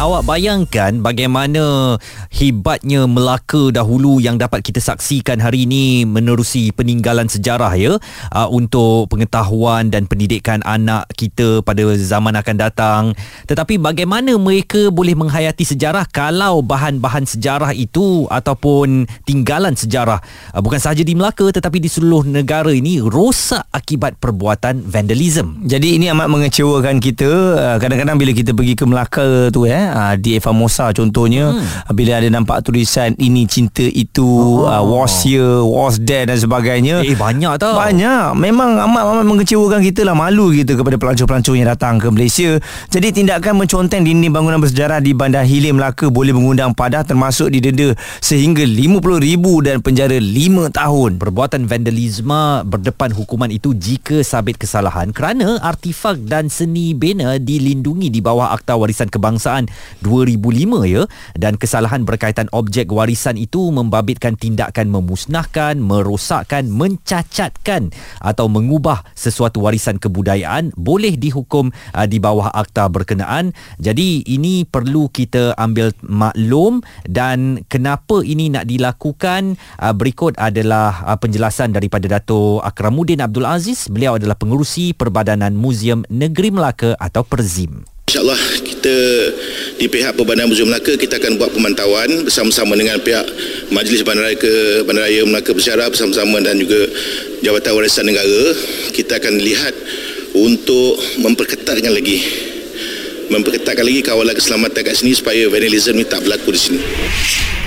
awak bayangkan bagaimana hebatnya Melaka dahulu yang dapat kita saksikan hari ini menerusi peninggalan sejarah ya? Uh, untuk pengetahuan dan pendidikan anak kita pada zaman akan datang. Tetapi bagaimana mereka boleh menghayati sejarah kalau bahan-bahan sejarah itu ataupun tinggalan sejarah uh, bukan sahaja di Melaka tetapi di seluruh negara ini rosak akibat perbuatan vandalism? Jadi ini amat mengecewakan kita uh, kadang-kadang bila kita pergi ke Melaka tu ya uh, di Eva Mosa contohnya hmm. bila ada nampak tulisan ini cinta itu oh. uh, was here was there dan sebagainya. Eh banyak tau. Banyak. Memang amat-amat mengecewakan kita lah. Malu kita kepada pelancong-pelancong yang datang ke Malaysia. Jadi tindakan menconteng dinding bangunan bersejarah di Bandar Hilir Melaka boleh mengundang padah termasuk didenda sehingga RM50,000 dan penjara 5 tahun. Perbuatan vandalisme berdepan hukuman itu jika sabit kesalahan kerana artifak dan seni bina dilindungi di bawah Akta Warisan Kebangsaan 2005 ya dan kesalahan berkaitan objek warisan itu membabitkan tindakan memusnahkan, merosakkan, mencacatkan atau mengubah sesuatu warisan kebudayaan boleh dihukum uh, di bawah akta berkenaan. Jadi ini perlu kita ambil maklum dan kenapa ini nak dilakukan uh, berikut adalah uh, penjelasan daripada Dato Akramuddin Abdul Aziz. Beliau adalah pengurusi Perbadanan Muzium Negeri Melaka atau Perzim. InsyaAllah kita di pihak Perbandaran Muzium Melaka kita akan buat pemantauan bersama-sama dengan pihak Majlis Bandaraya ke Bandaraya Melaka Bersyarah bersama-sama dan juga Jabatan Warisan Negara. Kita akan lihat untuk memperketatkan lagi memperketatkan lagi kawalan keselamatan kat sini supaya vandalism ni tak berlaku di sini.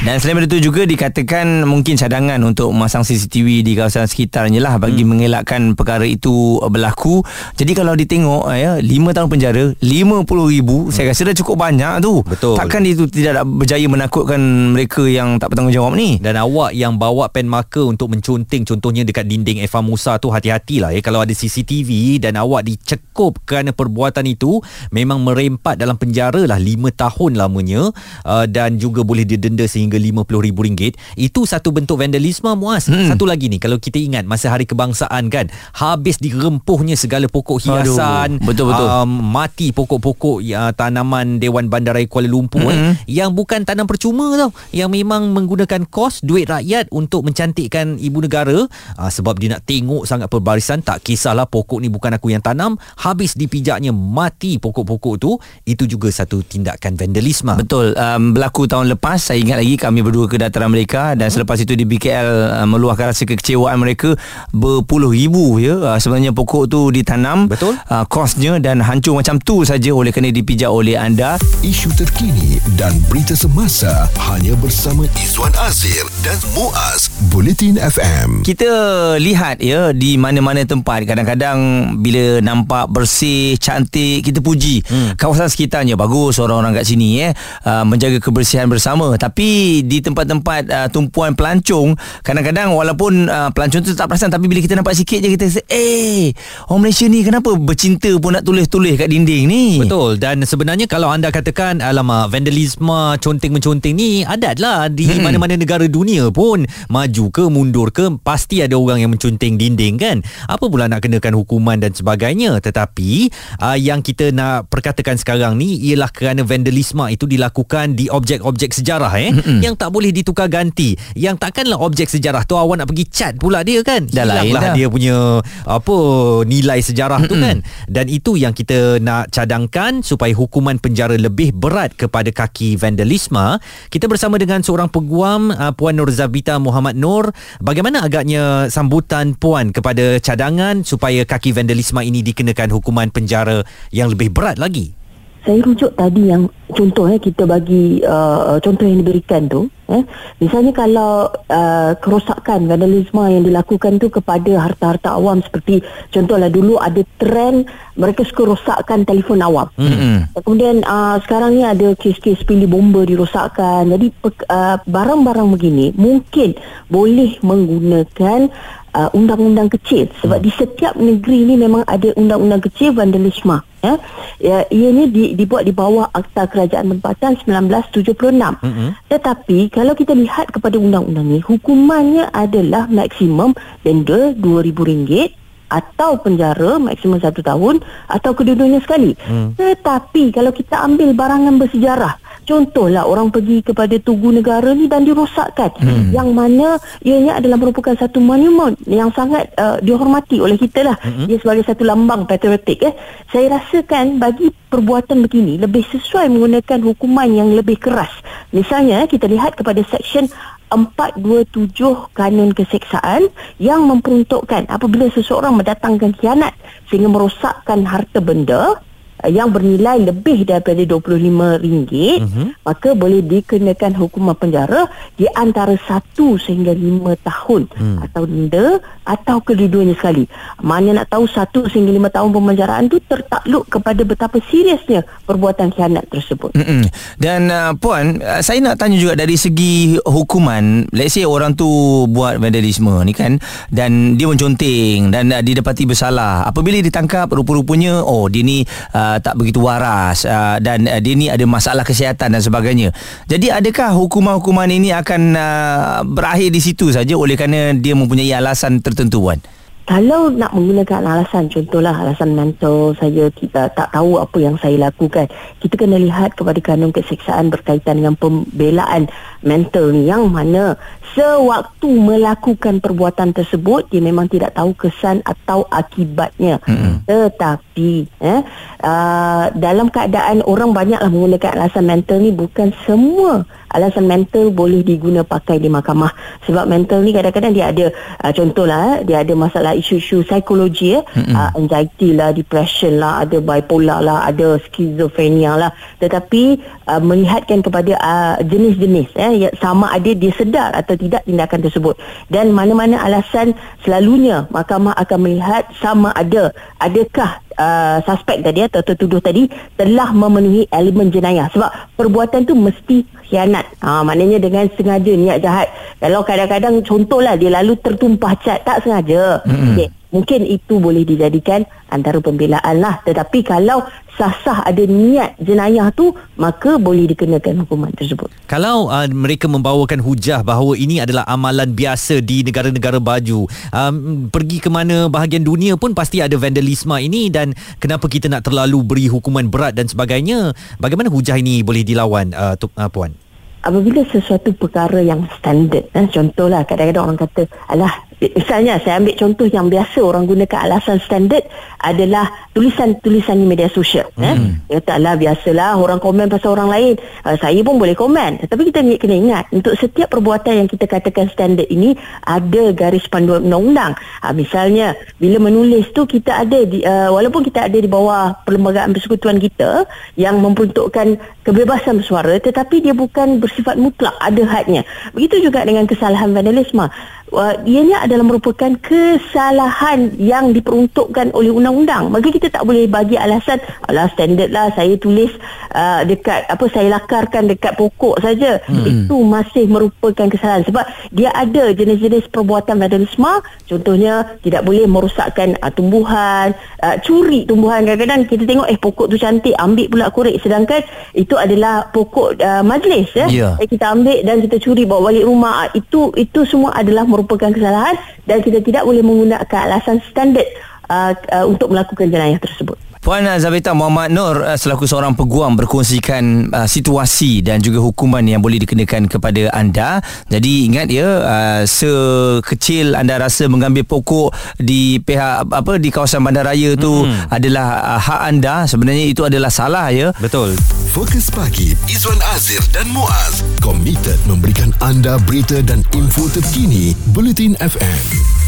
Dan selain itu juga dikatakan mungkin cadangan untuk memasang CCTV di kawasan sekitarnya lah bagi hmm. mengelakkan perkara itu berlaku. Jadi kalau ditengok ya 5 tahun penjara, 50 ribu hmm. saya rasa dah cukup banyak tu. Betul. Takkan itu tidak berjaya menakutkan mereka yang tak bertanggungjawab ni. Dan awak yang bawa pen marker untuk menconting contohnya dekat dinding Eva Musa tu hati-hatilah ya kalau ada CCTV dan awak dicekup kerana perbuatan itu memang merempat dalam penjara lah 5 tahun lamanya. Uh, dan juga boleh didenda sehingga sehingga RM50,000 itu satu bentuk vandalisme muas hmm. satu lagi ni kalau kita ingat masa hari kebangsaan kan habis dirempuhnya segala pokok hiasan betul-betul um, mati pokok-pokok ya, tanaman Dewan Bandaraya Kuala Lumpur hmm. eh, yang bukan tanam percuma tau. Yang memang menggunakan kos duit rakyat untuk mencantikkan ibu negara. Uh, sebab dia nak tengok sangat perbarisan. Tak kisahlah pokok ni bukan aku yang tanam. Habis dipijaknya mati pokok-pokok tu itu juga satu tindakan vandalisme. Betul. Um, berlaku tahun lepas saya ingat lagi kami berdua ke dataran mereka dan selepas itu di BKL uh, meluahkan rasa kekecewaan mereka berpuluh ribu ya. Uh, sebenarnya pokok tu ditanam betul. uh, kosnya dan hancur macam tu saja oleh kerana dipijak oleh anda. Isu terkini dan berita semasa hanya bersama Izwan Azir dan Muaz Bulletin FM kita lihat ya di mana-mana tempat. Kadang-kadang bila nampak bersih cantik kita puji. Hmm. Kawasan sekitarnya. Bagus orang-orang kat sini ya uh, menjaga kebersihan bersama. Tapi di tempat-tempat uh, tumpuan pelancong kadang-kadang walaupun uh, pelancong tu tak perasan tapi bila kita nampak sikit je kita rasa eh orang Malaysia ni kenapa bercinta pun nak tulis-tulis kat dinding ni? Betul. Dan sebenarnya kalau anda katakan alamak vandalisme conteng-menconteng ni adat lah di hmm. mana-mana negara dunia pun. Maju ke mundur ke pasti ada orang yang menconteng dinding kan? Apa pula nak kenakan hukuman dan sebagainya. Tetapi uh, yang kita nak perkatakan sekarang ni ialah kerana vandalisme itu dilakukan di objek-objek sejarah eh. Hmm yang tak boleh ditukar ganti. Yang takkanlah objek sejarah tu awak nak pergi cat pula dia kan? Dah lain lah dia punya apa nilai sejarah Mm-mm. tu kan? Dan itu yang kita nak cadangkan supaya hukuman penjara lebih berat kepada kaki vandalisme. Kita bersama dengan seorang peguam uh, Puan Nur Zabita Muhammad Nur. Bagaimana agaknya sambutan Puan kepada cadangan supaya kaki vandalisme ini dikenakan hukuman penjara yang lebih berat lagi saya rujuk tadi yang contoh eh kita bagi uh, contoh yang diberikan tu eh. Misalnya kalau uh, kerosakan vandalisme yang dilakukan tu kepada harta-harta awam seperti contohlah dulu ada trend mereka suka rosakkan telefon awam. Mm-hmm. kemudian uh, sekarang ni ada kes-kes pilih bomba dirosakkan. Jadi uh, barang-barang begini mungkin boleh menggunakan uh, undang-undang kecil. Sebab mm. di setiap negeri ni memang ada undang-undang kecil vandalisme ya, ya ianya di, dibuat di bawah Akta Kerajaan Tempatan 1976 mm-hmm. tetapi kalau kita lihat kepada undang-undang ni hukumannya adalah maksimum denda RM2,000 atau penjara maksimum satu tahun atau kedua-duanya sekali. Hmm. Tetapi kalau kita ambil barangan bersejarah, contohlah orang pergi kepada Tugu Negara ni dan dirosakkan hmm. yang mana ianya adalah merupakan satu monumen yang sangat uh, dihormati oleh kita lah. Hmm. Dia sebagai satu lambang patriotik eh. Saya rasakan bagi perbuatan begini lebih sesuai menggunakan hukuman yang lebih keras. Misalnya kita lihat kepada seksyen 427 kanun keseksaan yang memperuntukkan apabila seseorang mendatangkan kianat sehingga merosakkan harta benda Eh, yang bernilai lebih daripada RM25 uh-huh. maka boleh dikenakan hukuman penjara di antara 1 sehingga 5 tahun uh-huh. atau denda atau kedua-duanya sekali mana nak tahu 1 sehingga 5 tahun pemenjaraan itu tertakluk kepada betapa seriusnya perbuatan khianat tersebut uh-huh. dan uh, Puan uh, saya nak tanya juga dari segi hukuman let's say orang tu buat vandalisme ni kan dan dia menconteng dan uh, didapati bersalah apabila ditangkap rupa-rupanya oh dia ni uh, uh, tak begitu waras uh, dan uh, dia ni ada masalah kesihatan dan sebagainya. Jadi adakah hukuman-hukuman ini akan uh, berakhir di situ saja oleh kerana dia mempunyai alasan tertentu Wan? kalau nak menggunakan alasan contohlah alasan mental saya kita tak tahu apa yang saya lakukan kita kena lihat kepada kanun keseksaan berkaitan dengan pembelaan mental ni yang mana sewaktu melakukan perbuatan tersebut dia memang tidak tahu kesan atau akibatnya mm-hmm. tetapi eh uh, dalam keadaan orang banyaklah menggunakan alasan mental ni bukan semua alasan mental boleh diguna pakai di mahkamah. Sebab mental ni kadang-kadang dia ada uh, contohlah eh, dia ada masalah isu-isu psikologi ya mm-hmm. uh, anxiety lah depression lah ada bipolar lah ada skizofrenia lah. Tetapi uh, melihatkan kepada uh, jenis-jenis eh, sama ada dia sedar atau tidak tindakan tersebut. Dan mana-mana alasan selalunya mahkamah akan melihat sama ada. Adakah uh, suspek tadi atau tertuduh tadi telah memenuhi elemen jenayah sebab perbuatan tu mesti khianat ha, maknanya dengan sengaja niat jahat kalau kadang-kadang contohlah dia lalu tertumpah cat tak sengaja mm-hmm. okay. Mungkin itu boleh dijadikan antara pembelaan lah tetapi kalau sah-sah ada niat jenayah tu maka boleh dikenakan hukuman tersebut. Kalau uh, mereka membawakan hujah bahawa ini adalah amalan biasa di negara-negara baju, um, pergi ke mana bahagian dunia pun pasti ada vandalisme ini dan kenapa kita nak terlalu beri hukuman berat dan sebagainya? Bagaimana hujah ini boleh dilawan uh, tu, uh, puan? Apabila sesuatu perkara yang standard, eh, contohlah kadang-kadang orang kata, alah Misalnya saya ambil contoh yang biasa orang gunakan alasan standard adalah tulisan-tulisan di media sosial. Eh. Hmm. Ya taklah biasalah orang komen pasal orang lain. Uh, saya pun boleh komen. Tetapi kita kena ingat untuk setiap perbuatan yang kita katakan standard ini ada garis panduan undang-undang. Uh, misalnya bila menulis tu kita ada di, uh, walaupun kita ada di bawah perlembagaan persekutuan kita yang memperuntukkan kebebasan bersuara tetapi dia bukan bersifat mutlak ada hadnya. Begitu juga dengan kesalahan vandalisme uh, ianya adalah merupakan kesalahan yang diperuntukkan oleh undang-undang. Maka kita tak boleh bagi alasan alah standard lah saya tulis uh, dekat apa saya lakarkan dekat pokok saja. Hmm. Itu masih merupakan kesalahan sebab dia ada jenis-jenis perbuatan vandalisme contohnya tidak boleh merosakkan uh, tumbuhan, uh, curi tumbuhan kadang-kadang kita tengok eh pokok tu cantik ambil pula korek sedangkan itu adalah pokok uh, majlis ya. Yeah. Eh, kita ambil dan kita curi bawa balik rumah itu itu semua adalah merupakan kesalahan dan kita tidak boleh menggunakan alasan standard uh, uh, untuk melakukan jenayah tersebut. Puan Zabita Muhammad Nur uh, selaku seorang peguam berkongsikan uh, situasi dan juga hukuman yang boleh dikenakan kepada anda. Jadi ingat ya uh, sekecil anda rasa mengambil pokok di pihak apa di kawasan bandaraya tu hmm. adalah uh, hak anda sebenarnya itu adalah salah ya. Betul. Fokus pagi Izwan Azir dan Muaz komited memberikan anda berita dan info terkini Bulletin FM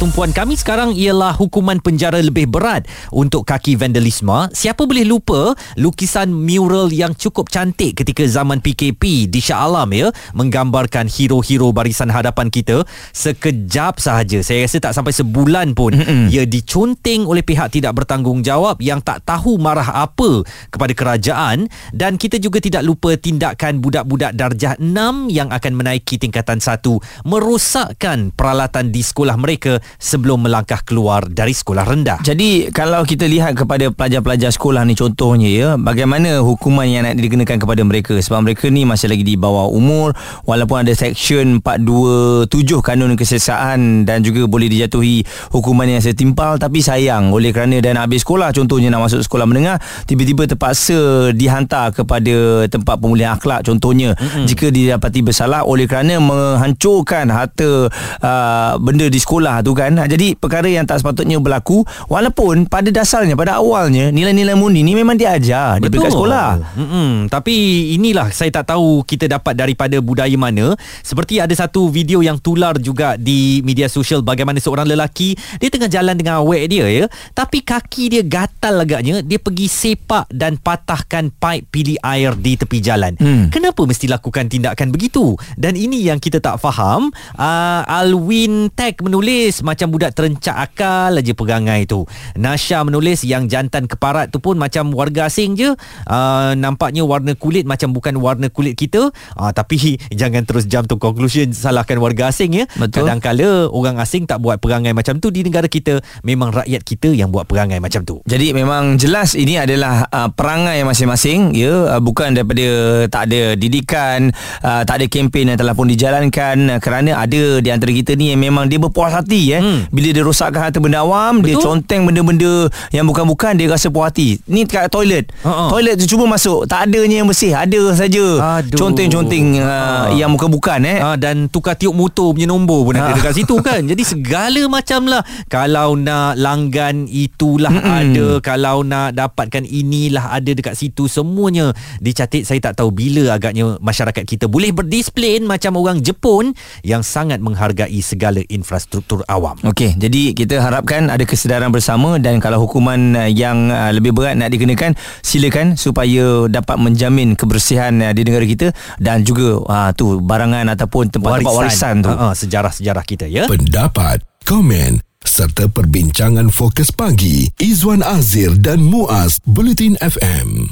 tumpuan kami sekarang ialah hukuman penjara lebih berat untuk kaki vandalisme. Siapa boleh lupa lukisan mural yang cukup cantik ketika zaman PKP di Shah Alam ya menggambarkan hero-hero barisan hadapan kita sekejap sahaja. Saya rasa tak sampai sebulan pun Mm-mm. ia diconteng oleh pihak tidak bertanggungjawab yang tak tahu marah apa kepada kerajaan dan kita juga tidak lupa tindakan budak-budak darjah 6 yang akan menaiki tingkatan 1 merosakkan peralatan di sekolah mereka sebelum melangkah keluar dari sekolah rendah. Jadi kalau kita lihat kepada pelajar-pelajar sekolah ni contohnya ya, bagaimana hukuman yang nak dikenakan kepada mereka sebab mereka ni masih lagi di bawah umur walaupun ada section 427 kanun kesesaan dan juga boleh dijatuhi hukuman yang setimpal tapi sayang oleh kerana dah nak habis sekolah contohnya nak masuk sekolah menengah tiba-tiba terpaksa dihantar kepada tempat pemulihan akhlak contohnya mm-hmm. jika didapati bersalah oleh kerana menghancurkan harta uh, benda di sekolah tu kan jadi perkara yang tak sepatutnya berlaku walaupun pada dasarnya pada awalnya nilai-nilai mundi ni memang diajar di peringkat sekolah Mm-mm. Tapi inilah saya tak tahu kita dapat daripada budaya mana. Seperti ada satu video yang tular juga di media sosial bagaimana seorang lelaki dia tengah jalan dengan awek dia ya. Tapi kaki dia gatal agaknya. Dia pergi sepak dan patahkan paip pilih air di tepi jalan. Hmm. Kenapa mesti lakukan tindakan begitu? Dan ini yang kita tak faham. Uh, Alwin Tech menulis macam budak terencak akal aja perangai tu. Nasha menulis yang jantan keparat tu pun macam warga asing je. Uh, nampaknya warna kulit macam bukan warna kulit kita uh, tapi jangan terus jump to conclusion salahkan warga asing ya Betul. kadang-kala orang asing tak buat perangai macam tu di negara kita memang rakyat kita yang buat perangai macam tu Jadi memang jelas ini adalah uh, perangai masing-masing ya uh, bukan daripada tak ada didikan uh, tak ada kempen yang telah pun dijalankan uh, kerana ada di antara kita ni yang memang dia berpuas hati eh Hmm. bila dia rosakkan harta benda awam dia Betul. conteng benda-benda yang bukan-bukan dia rasa puas hati ni kat toilet Ha-ha. toilet tu cuba masuk tak adanya yang bersih ada saja conteng-conteng uh, Ha. yang bukan-bukan eh Ah dan tukar tiup motor punya nombor pun ada Ah. dekat situ kan. Jadi segala macam lah. Kalau nak langgan itulah Mm-mm. ada, kalau nak dapatkan inilah ada dekat situ semuanya dicatat. Saya tak tahu bila agaknya masyarakat kita boleh berdisiplin macam orang Jepun yang sangat menghargai segala infrastruktur awam. Okey, jadi kita harapkan ada kesedaran bersama dan kalau hukuman uh, yang uh, lebih berat nak dikenakan, silakan supaya dapat menjamin kebersihan uh, di negara kita dan juga uh, tu barangan ataupun tempat-tempat warisan, tu. Ha, ha, sejarah-sejarah kita ya. Pendapat, komen serta perbincangan fokus pagi Izwan Azir dan Muaz Bulletin FM.